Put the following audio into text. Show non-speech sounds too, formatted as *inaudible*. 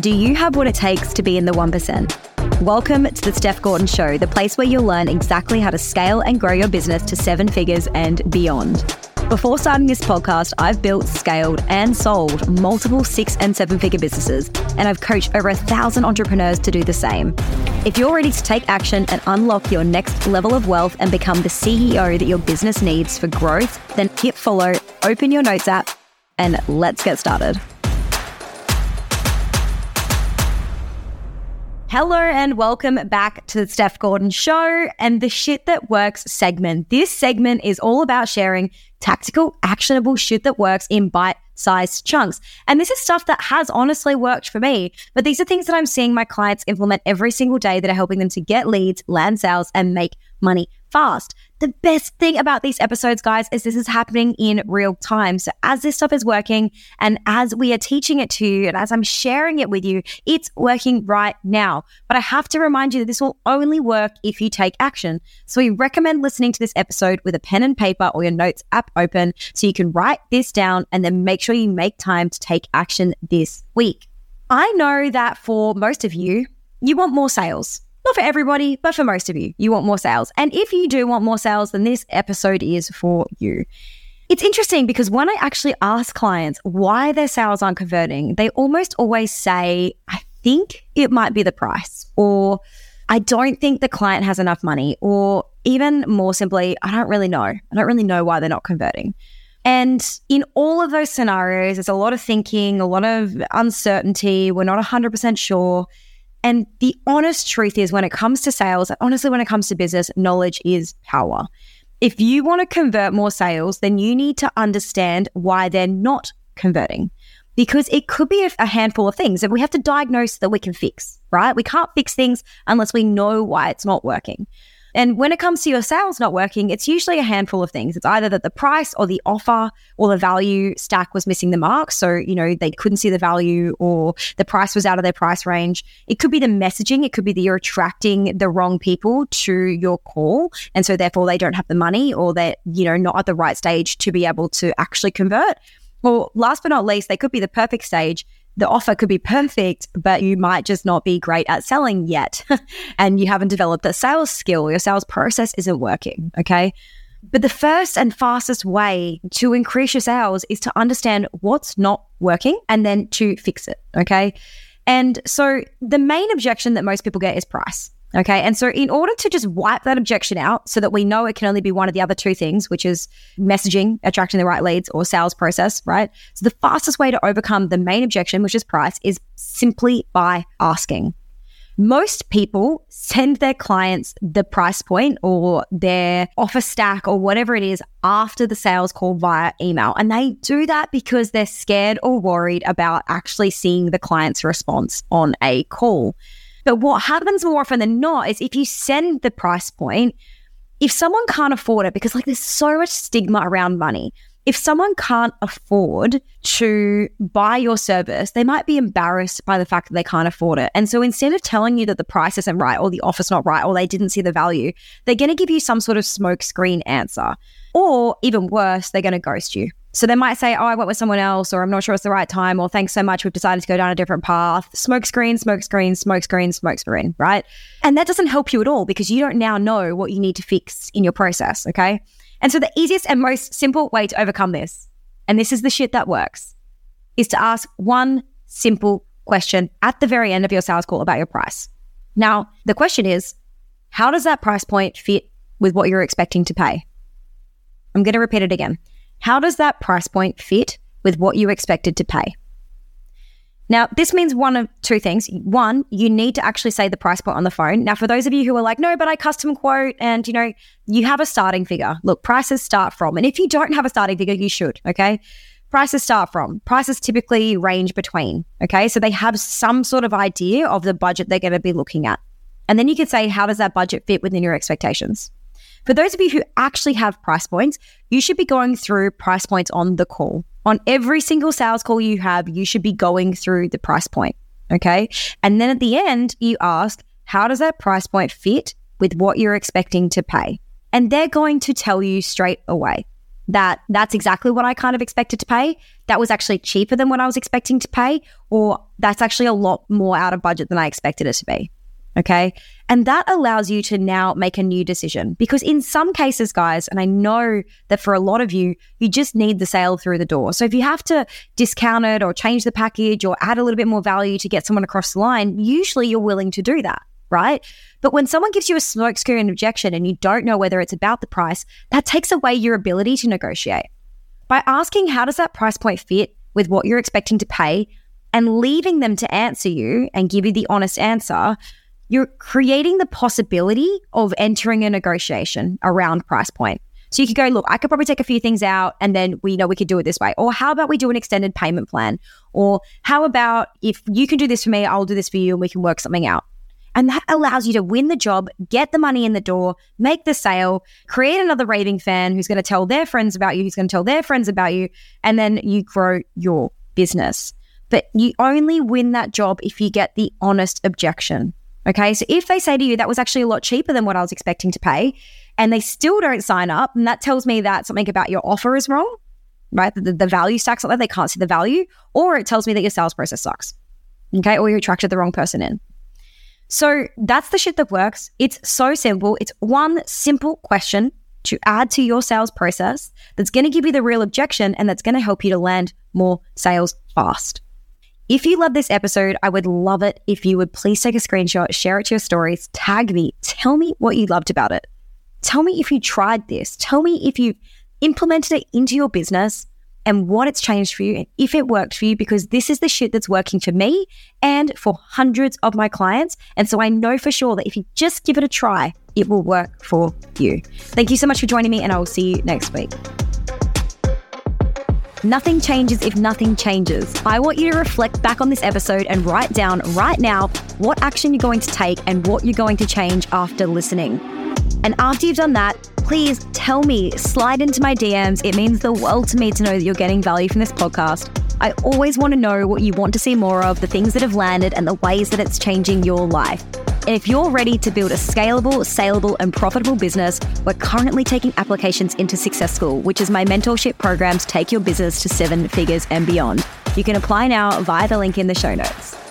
Do you have what it takes to be in the 1%? Welcome to the Steph Gorton Show, the place where you'll learn exactly how to scale and grow your business to seven figures and beyond. Before starting this podcast, I've built, scaled, and sold multiple six and seven figure businesses, and I've coached over a thousand entrepreneurs to do the same. If you're ready to take action and unlock your next level of wealth and become the CEO that your business needs for growth, then hit follow, open your notes app, and let's get started. Hello and welcome back to the Steph Gorton Show and the Shit That Works segment. This segment is all about sharing tactical, actionable shit that works in bite sized chunks. And this is stuff that has honestly worked for me, but these are things that I'm seeing my clients implement every single day that are helping them to get leads, land sales, and make money fast. The best thing about these episodes, guys, is this is happening in real time. So as this stuff is working and as we are teaching it to you and as I'm sharing it with you, it's working right now. But I have to remind you that this will only work if you take action. So we recommend listening to this episode with a pen and paper or your notes app open so you can write this down and then make sure you make time to take action this week. I know that for most of you, you want more sales. Not for everybody, but for most of you, you want more sales. And if you do want more sales, then this episode is for you. It's interesting because when I actually ask clients why their sales aren't converting, they almost always say, I think it might be the price, or I don't think the client has enough money, or even more simply, I don't really know. I don't really know why they're not converting. And in all of those scenarios, there's a lot of thinking, a lot of uncertainty. We're not 100% sure. And the honest truth is, when it comes to sales, honestly, when it comes to business, knowledge is power. If you want to convert more sales, then you need to understand why they're not converting because it could be a, handful of things that we have to diagnose that we can fix, right? We can't fix things unless we know why it's not working. And when it comes to your sales not working, it's usually a handful of things. It's either that the price or the offer or the value stack was missing the mark. So, you know, they couldn't see the value or the price was out of their price range. It could be the messaging. It could be that you're attracting the wrong people to your call. And so therefore they don't have the money or they're, you know, not at the right stage to be able to actually convert. Well, last but not least, they could be the perfect stage the offer could be perfect, but you might just not be great at selling yet. *laughs* and you haven't developed a sales skill. Your sales process isn't working. Okay. But the first and fastest way to increase your sales is to understand what's not working and then to fix it. Okay. And so the main objection that most people get is price. Okay. And so, in order to just wipe that objection out so that we know it can only be one of the other two things, which is messaging, attracting the right leads, or sales process, right? So, the fastest way to overcome the main objection, which is price, is simply by asking. Most people send their clients the price point or their offer stack or whatever it is after the sales call via email. And they do that because they're scared or worried about actually seeing the client's response on a call. But what happens more often than not is if you send the price point, if someone can't afford it, because like there's so much stigma around money, if someone can't afford to buy your service, they might be embarrassed by the fact that they can't afford it. And so instead of telling you that the price isn't right or the offer's not right or they didn't see the value, they're going to give you some sort of smokescreen answer. Or even worse, they're going to ghost you. So they might say, Oh, I went with someone else, or I'm not sure it's the right time, or thanks so much, we've decided to go down a different path. Smoke screen, smoke screen, smoke screen, smoke screen, right? And that doesn't help you at all because you don't now know what you need to fix in your process, okay? And so the easiest and most simple way to overcome this, and this is the shit that works, is to ask one simple question at the very end of your sales call about your price. Now, the question is, how does that price point fit with what you're expecting to pay? I'm going to repeat it again. How does that price point fit with what you expected to pay? Now, this means one of two things. One, you need to actually say the price point on the phone. Now, for those of you who are like, no, but I custom quote and, you know, you have a starting figure. Look, prices start from, and if you don't have a starting figure, you should, okay? Prices start from. Prices typically range between, okay? So they have some sort of idea of the budget they're going to be looking at. And then you can say, how does that budget fit within your expectations? For those of you who actually have price points, you should be going through price points on the call. On every single sales call you have, you should be going through the price point. Okay. And then at the end, you ask, how does that price point fit with what you're expecting to pay? And they're going to tell you straight away. that that's exactly what I kind of expected to pay. That was actually cheaper than what I was expecting to pay, or that's actually a lot more out of budget than I expected it to be. Okay. And that allows you to now make a new decision because in some cases, guys, and I know that for a lot of you, you just need the sale through the door. So if you have to discount it or change the package or add a little bit more value to get someone across the line, usually you're willing to do that right? But when someone gives you a smokescreen objection and you don't know whether it's about the price, that takes away your ability to negotiate. By asking how does that price point fit with what you're expecting to pay and leaving them to answer you and give you the honest answer, you're creating the possibility of entering a negotiation around price point. So you could go, look, I could probably take a few things out and then we know we could do it this way. Or how about we do an extended payment plan? Or how about if you can do this for me, I'll do this for you and we can work something out. And that allows you to win the job, get the money in the door, make the sale, create another raving fan who's going to tell their friends about you, who's going to tell their friends about you, and then you grow your business. But you only win that job if you get the honest objection. Okay. So if they say to you, that was actually a lot cheaper than what I was expecting to pay, and they still don't sign up, and that tells me that something about your offer is wrong, right? The, the value stacks up there, they can't see the value, or it tells me that your sales process sucks. Okay. Or you attracted the wrong person in. So that's the shit that works. It's so simple. It's one simple question to add to your sales process that's going to give you the real objection and that's going to help you to land more sales fast. If you love this episode, I would love it if you would please take a screenshot, share it to your stories, tag me, tell me what you loved about it. Tell me if you tried this. Tell me if you've implemented it into your business and what it's changed for you and if it worked for you, because this is the shit that's working for me and for hundreds of my clients. And so I know for sure that if you just give it a try, it will work for you. Thank you so much for joining me, and I will see you next week. Nothing changes if nothing changes. I want you to reflect back on this episode and write down right now what action you're going to take and what you're going to change after listening. And after you've done that, please tell me, slide into my DMs. It means the world to me to know that you're getting value from this podcast. I always want to know what you want to see more of, the things that have landed, and the ways that it's changing your life. And if you're ready to build a scalable, saleable, and profitable business, we're currently taking applications into Success School, which is my mentorship program to take your business to seven figures and beyond. You can apply now via the link in the show notes.